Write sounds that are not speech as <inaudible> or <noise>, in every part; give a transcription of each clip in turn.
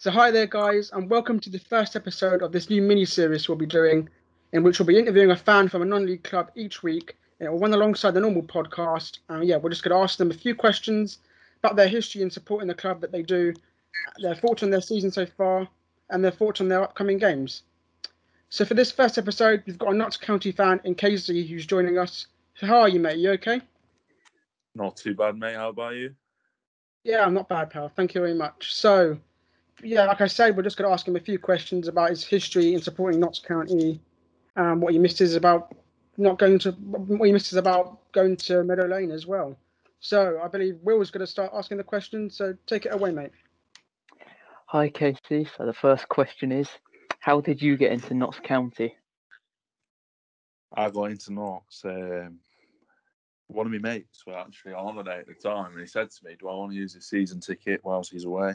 So, hi there, guys, and welcome to the first episode of this new mini series we'll be doing, in which we'll be interviewing a fan from a non league club each week. It will run alongside the normal podcast. And yeah, we're just going to ask them a few questions about their history in supporting the club that they do, their thoughts on their season so far, and their thoughts on their upcoming games. So, for this first episode, we've got a Notts County fan in Casey who's joining us. So, how are you, mate? You okay? Not too bad, mate. How about you? Yeah, I'm not bad, pal. Thank you very much. So, yeah, like I said, we're just going to ask him a few questions about his history in supporting Notts County, um, what he misses about not going to, what he misses about going to Meadow Lane as well. So I believe Will Will's going to start asking the questions. So take it away, mate. Hi, Casey. So the first question is, how did you get into Notts County? I got into Notts. Um, one of my mates were actually on holiday at the time, and he said to me, "Do I want to use a season ticket whilst he's away?"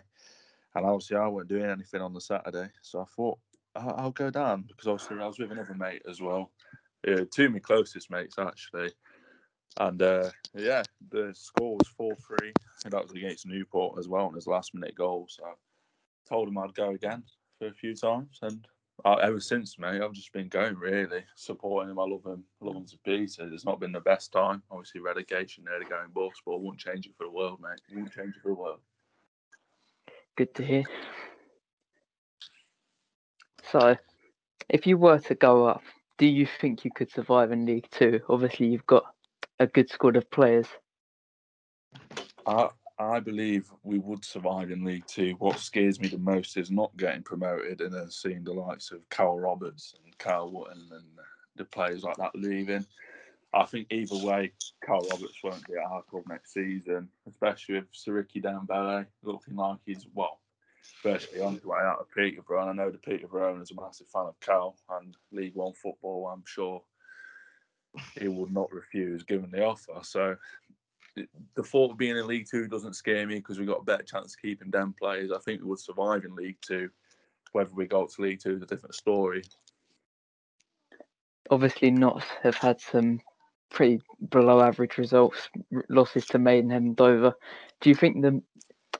And obviously, I wasn't doing anything on the Saturday, so I thought I'll, I'll go down because obviously I was with another mate as well, uh, two of my closest mates actually. And uh, yeah, the score was four three, and that was against Newport as well, and his last minute goal. So I told him I'd go again for a few times, and ever since, mate, I've just been going really supporting him. I love him, I love him to pieces. It's not been the best time, obviously relegation, nearly going bust, but I wouldn't change it for the world, mate. I wouldn't change it for the world. Good to hear. So, if you were to go up, do you think you could survive in League Two? Obviously, you've got a good squad of players. I I believe we would survive in League Two. What scares me the most is not getting promoted and then seeing the likes of Cal Roberts and Kyle Wootton and the players like that leaving. I think either way, Cal Roberts won't be at our next season, especially with Siriki Dembele looking like he's, well, firstly on his way out of Peterborough. And I know the Peterborough is a massive fan of Cal and League One football. I'm sure he would not refuse given the offer. So the thought of being in League Two doesn't scare me because we've got a better chance of keeping them players. I think we would survive in League Two. Whether we go to League Two is a different story. Obviously, Notts have had some pretty below average results, losses to Maidenhead and Dover. Do you think the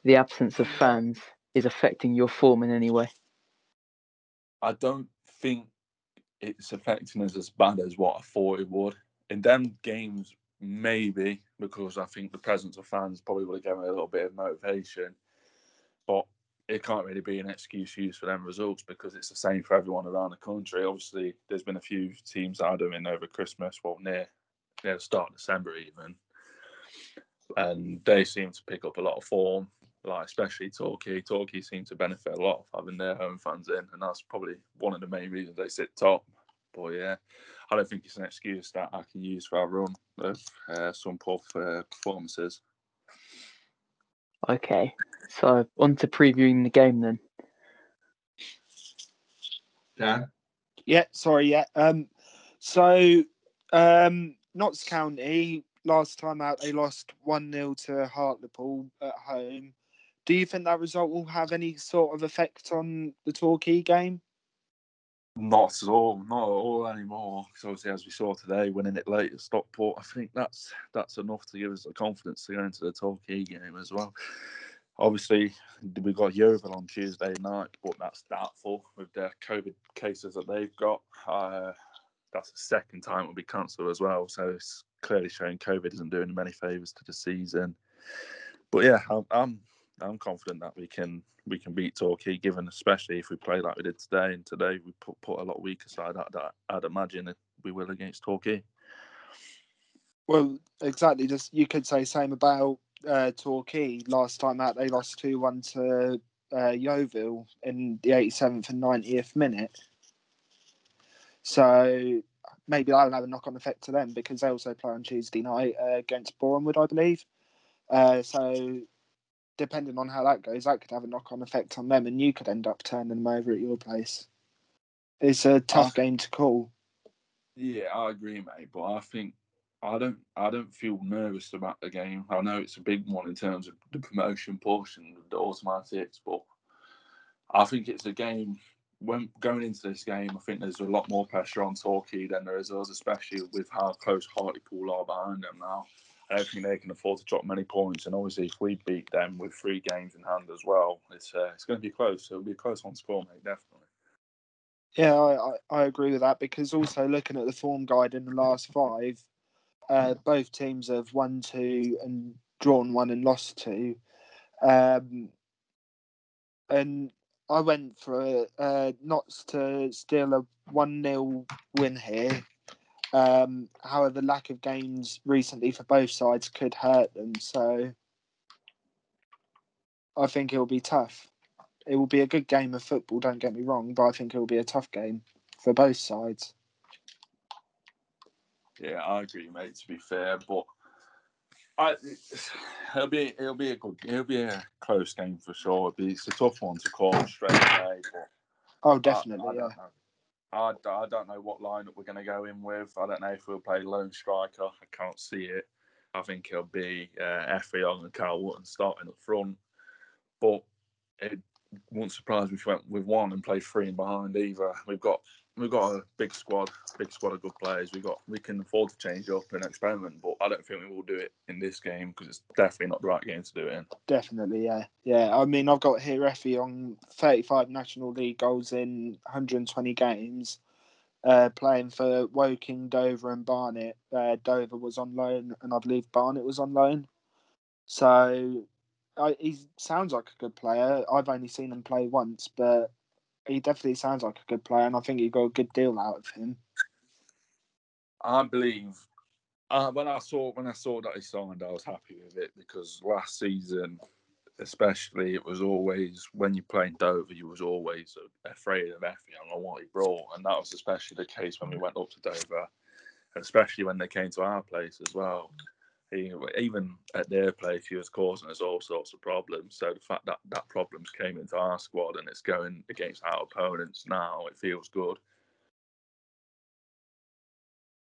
the absence of fans is affecting your form in any way? I don't think it's affecting us as bad as what I thought it would. In them games, maybe because I think the presence of fans probably would have given a little bit of motivation, but it can't really be an excuse used for them results because it's the same for everyone around the country. Obviously, there's been a few teams that are doing over Christmas, well, near near the start of December even, and they seem to pick up a lot of form. Like especially Torquay, Torquay seem to benefit a lot of having their home fans in, and that's probably one of the main reasons they sit top. But yeah, I don't think it's an excuse that I can use for our run of uh, some poor uh, performances. Okay, so on to previewing the game then. Dan? Yeah, sorry, yeah. Um, so um, Notts County last time out they lost one 0 to Hartlepool at home. Do you think that result will have any sort of effect on the Torquay game? Not at all, not at all anymore. Because obviously, as we saw today, winning it late at Stockport, I think that's that's enough to give us the confidence to go into the Torquay game as well. Obviously, we got Yeovil on Tuesday night, but that's doubtful with the COVID cases that they've got. Uh, that's the second time it'll be cancelled as well. So it's clearly showing COVID isn't doing them any favours to the season. But yeah, I'm, I'm I'm confident that we can we can beat Torquay, given especially if we play like we did today. And today we put put a lot weaker side. I'd, I'd imagine that we will against Torquay. Well, exactly. Just you could say same about uh, Torquay. Last time out, they lost two one to uh, Yeovil in the 87th and 90th minute. So maybe that'll have a knock on effect to them because they also play on Tuesday night uh, against Bournemouth, I believe. Uh, so depending on how that goes, that could have a knock on effect on them, and you could end up turning them over at your place. It's a tough game to call. Yeah, I agree, mate. But I think I don't I don't feel nervous about the game. I know it's a big one in terms of the promotion portion, of the automatics, but I think it's a game when going into this game, I think there's a lot more pressure on Torquay than there is us, especially with how close Hartlepool are behind them now. I don't think they can afford to drop many points. And obviously, if we beat them with three games in hand as well, it's uh, it's going to be close. It'll be a close on score, mate, definitely. Yeah, I, I, I agree with that because also looking at the form guide in the last five, uh, both teams have won two and drawn one and lost two. Um, and I went for uh, not to steal a 1 0 win here. Um, however, lack of games recently for both sides could hurt them. So I think it will be tough. It will be a good game of football, don't get me wrong, but I think it will be a tough game for both sides. Yeah, I agree, mate. To be fair, but I, it'll be it'll be a good it'll be a close game for sure. It'll be, it's a tough one to call straight away. But Oh, definitely, I, I yeah. don't know. I, I don't know what lineup we're going to go in with. I don't know if we'll play lone striker. I can't see it. I think it'll be uh, Effiong and Kyle Wootton starting up front. But it won't surprise me if we went with one and played three in behind either. We've got we've got a big squad, big squad of good players. We got we can afford to change up and experiment, but I don't think we will do it in this game because it's definitely not the right game to do it in. Definitely, yeah. Yeah, I mean, I've got here Effiong 35 National League goals in 120 games, uh, playing for Woking, Dover, and Barnet. Uh, Dover was on loan, and I believe Barnet was on loan. So I, he sounds like a good player. I've only seen him play once, but he definitely sounds like a good player, and I think he got a good deal out of him. I believe uh, when I saw when I saw that he signed, I was happy with it because last season, especially, it was always when you played Dover, you was always afraid of Effiong and what he brought, and that was especially the case when we went up to Dover, especially when they came to our place as well. He, even at their place, he was causing us all sorts of problems. So the fact that that problems came into our squad and it's going against our opponents now, it feels good.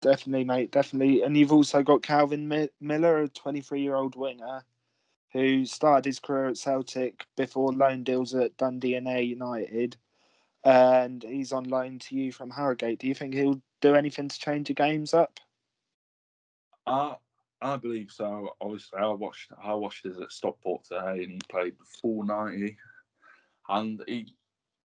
Definitely, mate. Definitely. And you've also got Calvin Mi- Miller, a 23 year old winger who started his career at Celtic before loan deals at Dundee and Ayr United. And he's on loan to you from Harrogate. Do you think he'll do anything to change the games up? I I believe so. Obviously, I watched I watched his at Stockport today, and he played full ninety. And he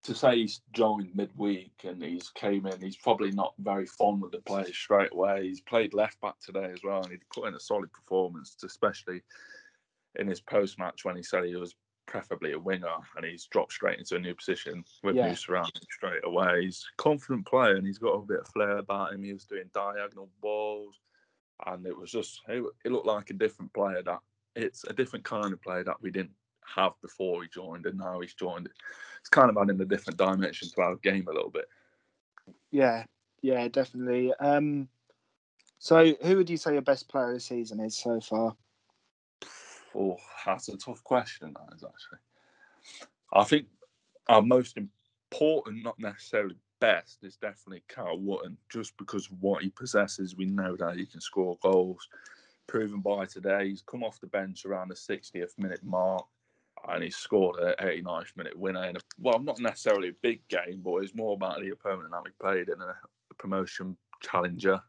to say he's joined midweek and he's came in, he's probably not very fond with the players straight away. He's played left back today as well, and he put in a solid performance, especially in his post match when he said he was preferably a winger, and he's dropped straight into a new position with Yeah. new surroundings straight away. He's a confident player, and he's got a bit of flair about him. He was doing diagonal balls, and it was just it, it looked like a different player. That it's a different kind of player that we didn't have before he joined, and now he's joined. It's kind of adding a different dimension to our game a little bit. Yeah, yeah, definitely. Um, so, who would you say your best player of the season is so far? Oh, that's a tough question. That is actually. I think our most important, not necessarily best, is definitely Kyle Wootton, just because of what he possesses. We know that he can score goals. Proven by today, he's come off the bench around the 60th minute mark, and he scored an 89th minute winner in a well, not necessarily a big game, but it's more about the opponent that we played in a, a promotion challenger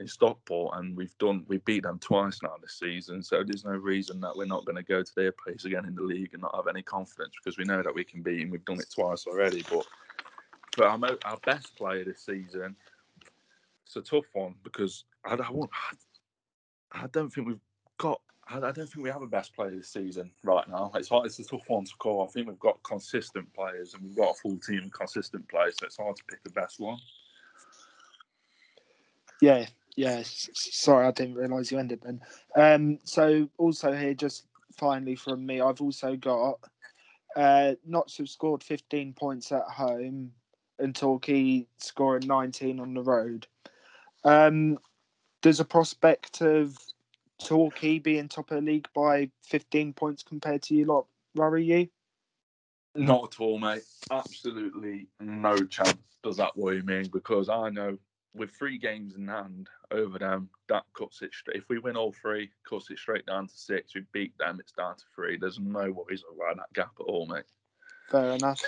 in Stockport, and we've done we beat them twice now this season. So there's no reason that we're not going to go to their place again in the league and not have any confidence because we know that we can beat them. We've done it twice already, but but our, our best player this season, it's a tough one because I, I won't. I don't think we've got. I I don't think we have a best player this season right now. It's hard. It's a tough one to call. I think we've got consistent players and we've got a full team of consistent players, so it's hard to pick the best one. Yeah, yeah. Sorry, I didn't realise you ended then. Um, so also here, just finally from me, I've also got uh, Notts have scored 15 points at home and Torquay scoring 19 on the road. Um, there's a prospect of Torquay being top of the league by 15 points compared to you lot worry you? Not at all, mate. Absolutely no chance does that worry me because I know with three games in hand over them, that cuts it straight. If we win all three, cuts it straight down to six. We beat them, it's down to three. There's no worries about that gap at all, mate. Fair enough.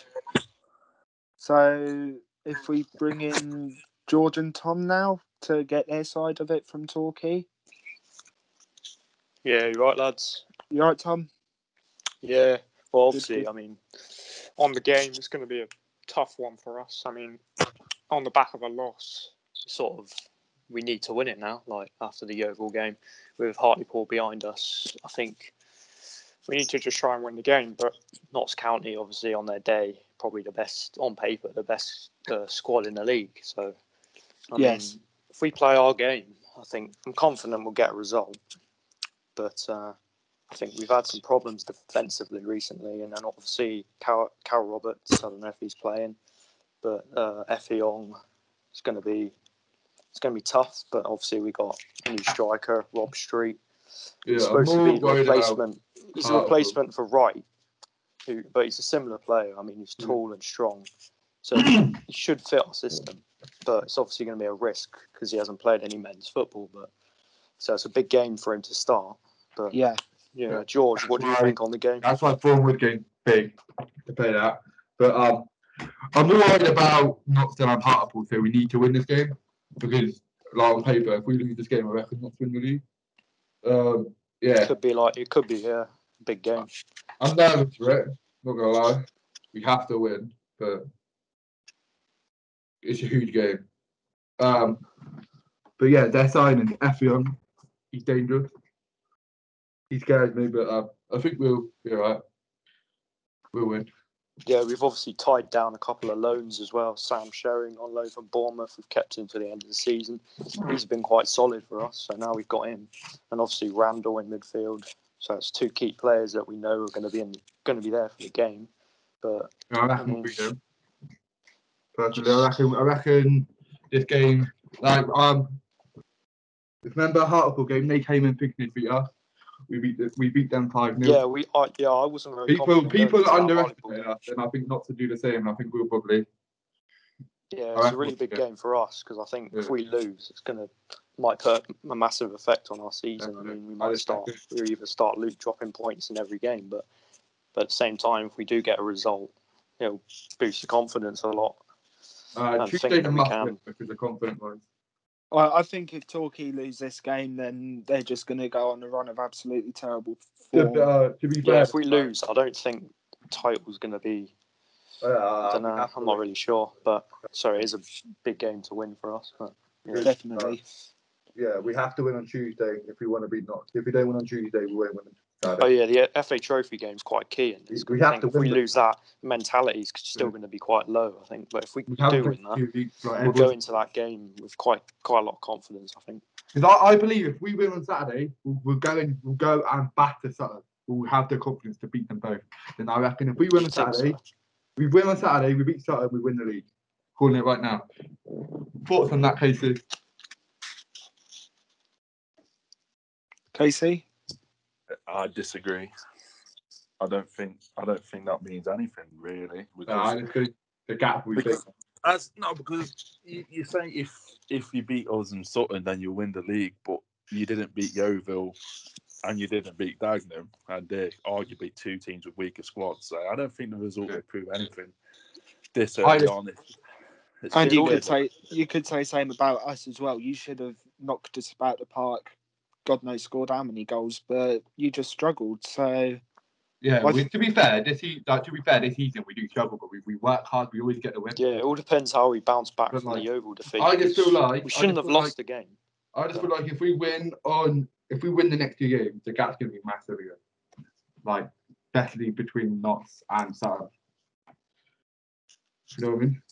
So if we bring in George and Tom now to get their side of it from Torquay, Yeah, you're right, lads. You right, Tom? Yeah. Well, obviously. I mean, on the game, it's going to be a tough one for us. I mean, on the back of a loss, sort of, we need to win it now. Like after the Yeovil game, with Hartlepool behind us, I think we need to just try and win the game. But Notts County, obviously, on their day, probably the best on paper, the best uh, squad in the league. So, I Yes. mean, if we play our game, I think I'm confident we'll get a result. But uh, I think we've had some problems defensively recently, and then obviously Cal, Cal Roberts. I don't know if he's playing, but uh, Effiong is going to be it's going to be tough. But obviously we got a new striker, Rob Street. Yeah, He's supposed to be the replacement. He's a replacement for Wright, who, but he's a similar player. I mean, he's Mm. tall and strong, so <clears throat> he should fit our system. But it's obviously going to be a risk because he hasn't played any men's football. But so it's a big game for him to start. But Yeah. yeah, Yeah. George, what do you think on the game? That's why Bournemouth game big to play that. But um, I'm more worried about not still on Hartlepool, so we need to win this game because, like on paper, if we lose this game, I reckon not to win the league. Um, yeah, Could be like it could be yeah, a big game. I'm nervous for it. Not gonna lie, we have to win, but it's a huge game. Um, but yeah, they're signing Effiong. He's dangerous. He scares me, but uh, I think we'll be alright. We'll win. Yeah, we've obviously tied down a couple of loans as well. Sam Sherring on loan from Bournemouth. We've kept him to the end of the season. He's been quite solid for us. So now we've got him, and obviously Randall in midfield. So it's two key players that we know are going to be in, going to be there for the game. But I reckon beat them. Personally, I reckon, I reckon this game, like, um, remember Hartlepool game? They came in thinking they'd beat us. We beat, the, we beat them 5 0. yeah, we I, yeah I wasn't very People, going people into underestimate us, and I think not to do the same. I think we'll probably. Yeah, it's a really big game for us because I think if we lose, it's gonna might put a massive effect on our season. I mean, we might start we either start loot dropping points in every game, but but at the same time, if we do get a result, it'll boost the confidence a lot. Uh, I Tuesday think the we can. because the confident ones. Well, I think if Torquay lose this game, then they're just going to go on a run of absolutely terrible form. Uh, to be fair, Yeah, if we lose, I don't think title's gonna be. uh, I don't know. have to I'm not really sure, but sorry, it is a big game to win for us. But yeah. Definitely. Yeah, we have to win on Tuesday if we want to be Notts. If we don't win on Tuesday, we won't win on Oh yeah, the FA Trophy game is quite key. This. We have to if we lose that, mentality is still Yeah. going to be quite low. I think, but if we We do win that, weeks, like, we'll go into that game with quite quite a lot of confidence. I think. Because I, I believe if we win on Saturday, we'll, we'll go and we'll go and batter Sutton. We'll have the confidence to beat them both. Then I reckon if we win on think so? Saturday, we win on Saturday, we beat Sutton, we win the league. Calling it right now. Thoughts on that, Casey? Casey? I disagree. I don't think I don't think that means anything really. No, Because I the gap we Because- That's no because you, you say if if you beat us and Sutton, then you win the league, but you didn't beat Yeovil and you didn't beat Dagenham, and they're arguably two teams with weaker squads. So I don't think the result would prove anything. This I early just- on, it's, it's And you could say you could say same about us as well. You should have knocked us about the park. God knows scored how many goals, but you just struggled. So Yeah, Like- we, to be fair, this se- like, to be fair, this season we do struggle, but we, we work hard. We always get the win. Yeah, it all depends how we bounce back But, from like, the Yeovil defeat. I just feel like- we shouldn't have lost like- the game. I just feel like if we win on, if we win the next two games, the gap's going to be massive again. Like, definitely between Notts and Sutton. You know what I mean?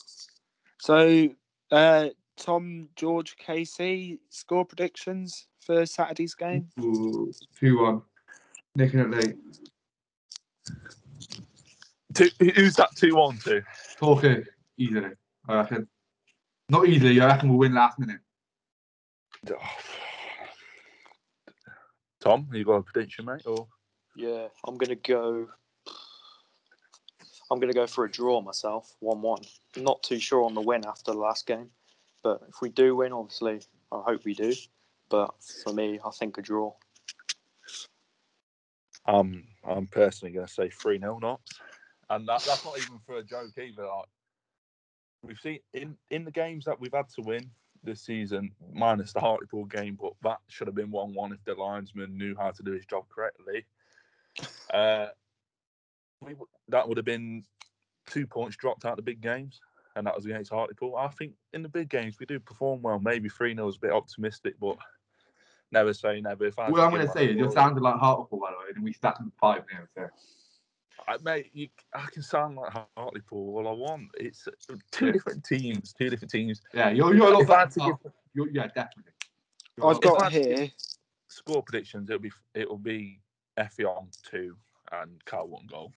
so uh, Tom, George, Casey, score predictions for Saturday's game. Ooh, 2 1. Nicking it late. Two, who's that 2 1 to? Torquay, easily, I reckon. Not easily, I reckon we'll win last minute. Tom, you got a prediction, mate? Or Yeah, I'm gonna go. I'm gonna go for a draw myself, one-one. Not too sure on the win after the last game, but if we do win, obviously, I hope we do. But for me, I think a draw. Um, I'm personally going to say 3 0 Notts. And that, that's not even for a joke either. Like, we've seen in, in the games that we've had to win, this season, minus the Hartlepool game, but that should have been 1 1 if the linesman knew how to do his job correctly. <laughs> Uh, we, that would have been two points dropped out of the big games, and that was against Hartlepool. I think in the big games, we do perform well. Maybe 3 0 is a bit optimistic, but never say never. If I had What I'm going to say is, you're sounding like Hartlepool, by the way, and we sat in 5 now. So. I, mate, you, I can sound like Hartlepool all I want. It's uh, two different teams, two different teams. Yeah, you're, you're a lot I had better to than give Hartlepool. You're, yeah, definitely. You're a I've got here. score predictions, it'll be it'll be Effiong two and Carl one goal.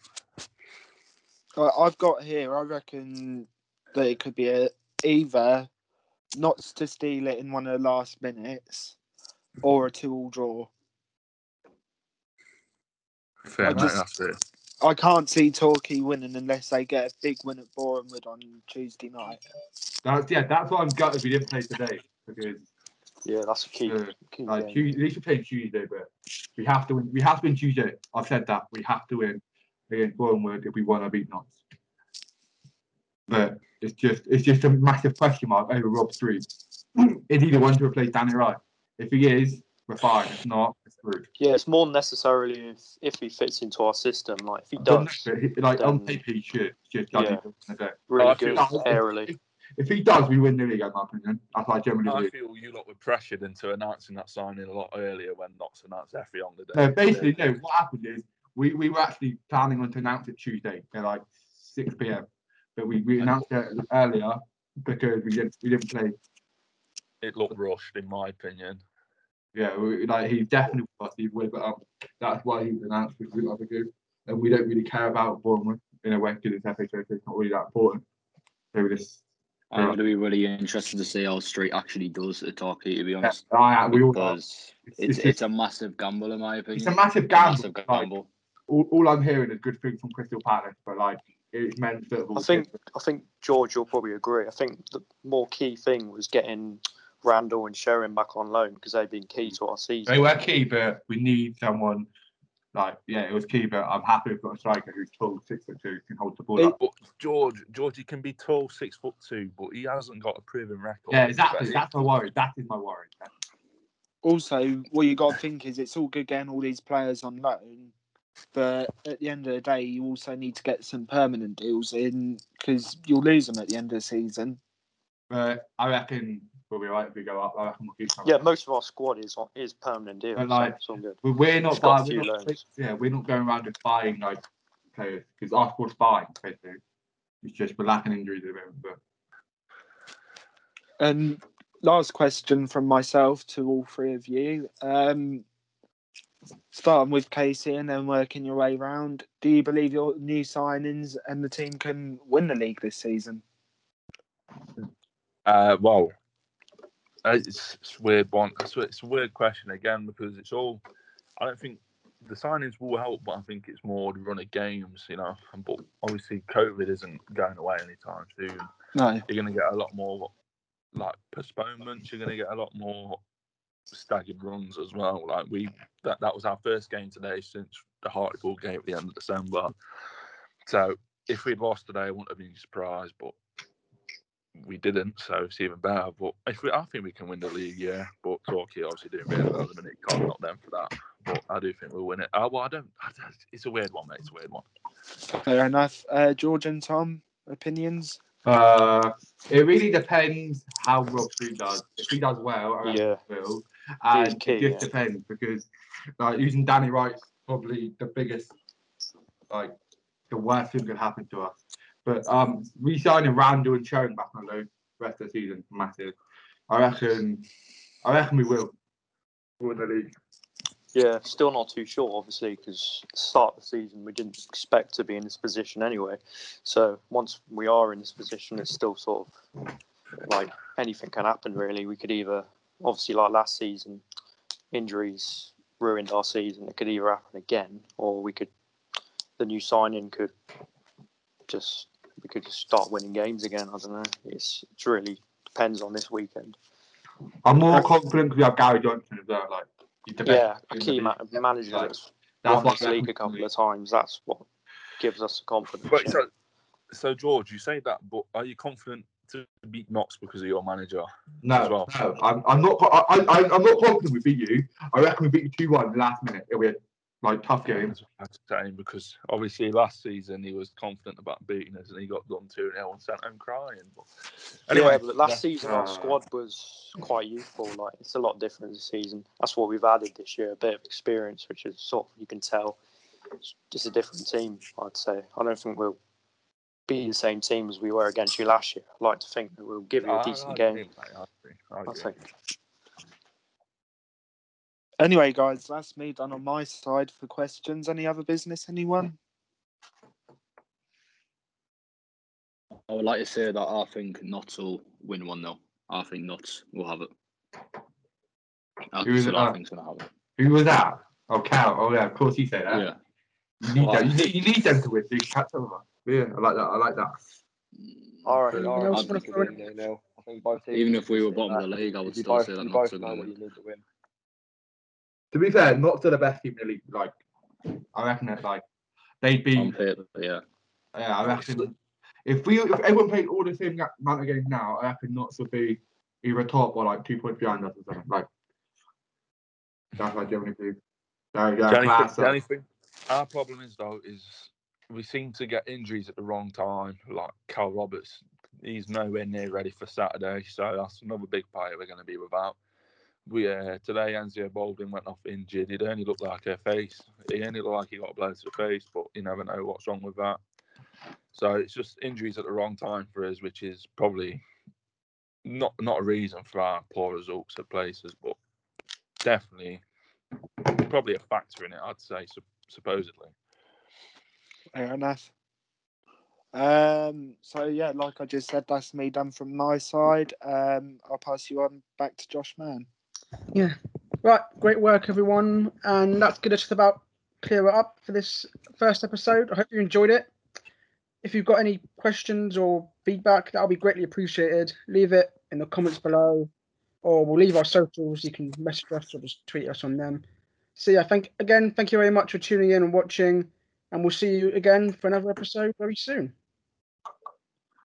I- I've got here. I reckon that it could be a, either not to steal it in one of the last minutes, or a two-all draw. Fair, I mate, just- that's it. I can't see Torquay winning unless they get a big win at Bournemouth on Tuesday night. That's, yeah, that's what I'm gutted if we didn't play today because Yeah, that's a key. uh, key like, game. Tuesday, at least we're playing Tuesday, but we have to win. We have to win Tuesday. I've said that we have to win against Bournemouth if we want to beat Notts. But it's just it's just a massive question mark over Rob Street. <clears throat> is he the one to replace Danny Wright? If he is, we're fine. If not, it's screwed. Yeah, it's more necessarily if, if he fits into our system. Like if he I don't does, know, but he- like on paper he should. It's just Yeah. I think he's gonna do. really I good feel- aerially. If he does, we win the league. In my opinion, that's what I generally I believe. feel you lot were pressured into announcing that signing a lot earlier when Notts announced Effiong the day. No, basically, no. What happened is we, we were actually planning on to announce it Tuesday at like six p.m. But we, we announced it earlier because we didn't we didn't play. It looked rushed, in my opinion. Yeah, we, like he's definitely with us. He would, but um, that's why he was announced because we don't have a group, and we don't really care about Bournemouth in a way because it's FA Trophy. It's not really that important. So we just, I'm going to be really interested to see how Street actually does at Torquay, to be yeah, honest. I, we all, Because it's, it's, it's, it's a massive gamble, in my opinion. it's a massive gamble. Massive like, all, all I'm hearing is good things from Crystal Palace, but like it's men's football. I think I think George, you'll probably agree. I think the more key thing was getting Randall and Sherring back on loan because they've been key mm. to our season. They were key, but we need someone like yeah, it was key, but I'm happy we've got a striker who's tall, six foot two, can hold the ball It- up. But George, George, he can be tall, six foot two, but he hasn't got a proven record. Yeah, exactly. That's my worry. That is my worry. Also, what you got to think is it's all good getting all these players on loan, but at the end of the day, you also need to get some permanent deals in because you'll lose them at the end of the season. But I reckon we'll be right if we go up. I reckon we'll keep. Yeah, most of our squad is on is permanent deals. But, so like, it's all good. We're not It's got a buying. We're not, yeah, we're not going around just buying like players because our squad's fine. Basically, it's just we're lacking injuries at the moment. But And last question from myself to all three of you. Um, starting with Casey and then working your way round. Do you believe your new signings and the team can win the league this season? Uh, well, Uh, it's, it's a weird one. It's, it's a weird question again because it's all. I don't think the signings will help, but I think it's more the run of games, you know. And But obviously, COVID isn't going away anytime soon. No. You're going to get a lot more like postponements. You're going to get a lot more staggered runs as well. Like we, that that was our first game today since the Hartlepool game at the end of December. So if we'd lost today, I wouldn't have been surprised, but we didn't, so it's even better. But if we, I think we can win the league, yeah. But Torquay obviously doing really well at the minute. Can't knock them for that. But I do think we'll win it. Uh, well, I don't, I don't. It's a weird one, mate. It's a weird one. Fair enough. Uh, George and Tom, opinions? uh, it really depends how Rob Street does. If he does well, I Yeah. will. And key, it just yeah. depends because like using Danny Wright's probably the biggest, like the worst thing could happen to us. But um, re-signing Randall and Sherring back on loan rest of the season, massive. I reckon, I reckon we will win the league. Yeah, still not too sure, obviously, because start of the season we didn't expect to be in this position anyway. So once we are in this position, it's still sort of like anything can happen. Really, we could either obviously like last season, injuries ruined our season. It could either happen again, or we could the new signing could just we could just start winning games again. I don't know. It's it's really depends on this weekend. I'm more confident because we have Gary Johnson as well. Like, he's the best Yeah, a key ma- manager Like, that's That's won why this league a couple we- of times. That's what gives us the confidence. But yeah. so, so George, you say that, but are you confident to beat Notts because of your manager. No, as well. no, I'm, I'm not. I, I, I'm not confident we beat you. I reckon we beat you two one last minute. It'll be a like tough games. That's what I'm saying because obviously last season he was confident about beating us and he got done 2 0 and sent home crying. But Anyway, anyway, but last yeah. season our Uh, squad was quite youthful. Like it's a lot different this season. That's what we've added this year, a bit of experience, which is sort of you can tell. It's just a different team, I'd say. I don't think we'll be the same team as we were against you last year. I'd like to think that we'll give you a decent agree, game. mate, I agree, I I think. Anyway, guys, that's me done on my side for questions. Any other business, anyone? I would like to say that I think Notts will win 1 0. I think Notts will have it. That's Who's what it I think's going to happen. Who was that? Oh, Cal. Oh yeah, of course you say that. Yeah. You need Well, them. You need, you need them to win. So you catch over. Yeah, I like that. I like that. Mm, all right, Anyone all right. I wanna think throw it'll be nil-nil. I think both teams Even if we were sit bottom of the league, I would still both, say that you Notts are going to you win. Need to be fair, not to the best team in the league. Like, I reckon that like they'd be. On yeah. Yeah, I reckon if we if everyone played all the same ga- amount of games now, I reckon Notts would be either top or like two points behind us or something. Like that's what I generally think. There you go. The only, class thing, the up. only our problem is though, is we seem to get injuries at the wrong time. Like Cal Roberts, he's nowhere near ready for Saturday, so that's another big player we're going to be without. We uh, today, Enzio Boldewijn went off injured. It only looked like her face. He only looked like he got a blow to the face, but you never know what's wrong with that. So it's just injuries at the wrong time for us, which is probably not not a reason for our poor results at places, but definitely probably a factor in it. I'd say sup- supposedly. Fair enough. Um, so yeah, like I just said, that's me done from my side. Um, I'll pass you on back to Josh Mann. Yeah. Right. Great work, everyone. And that's going to just about clear it up for this first episode. I hope you enjoyed it. If you've got any questions or feedback, that'll be greatly appreciated. Leave it in the comments below, or we'll leave our socials. You can message us or just tweet us on them. So yeah, thank again, thank you very much for tuning in and watching, and we'll see you again for another episode very soon.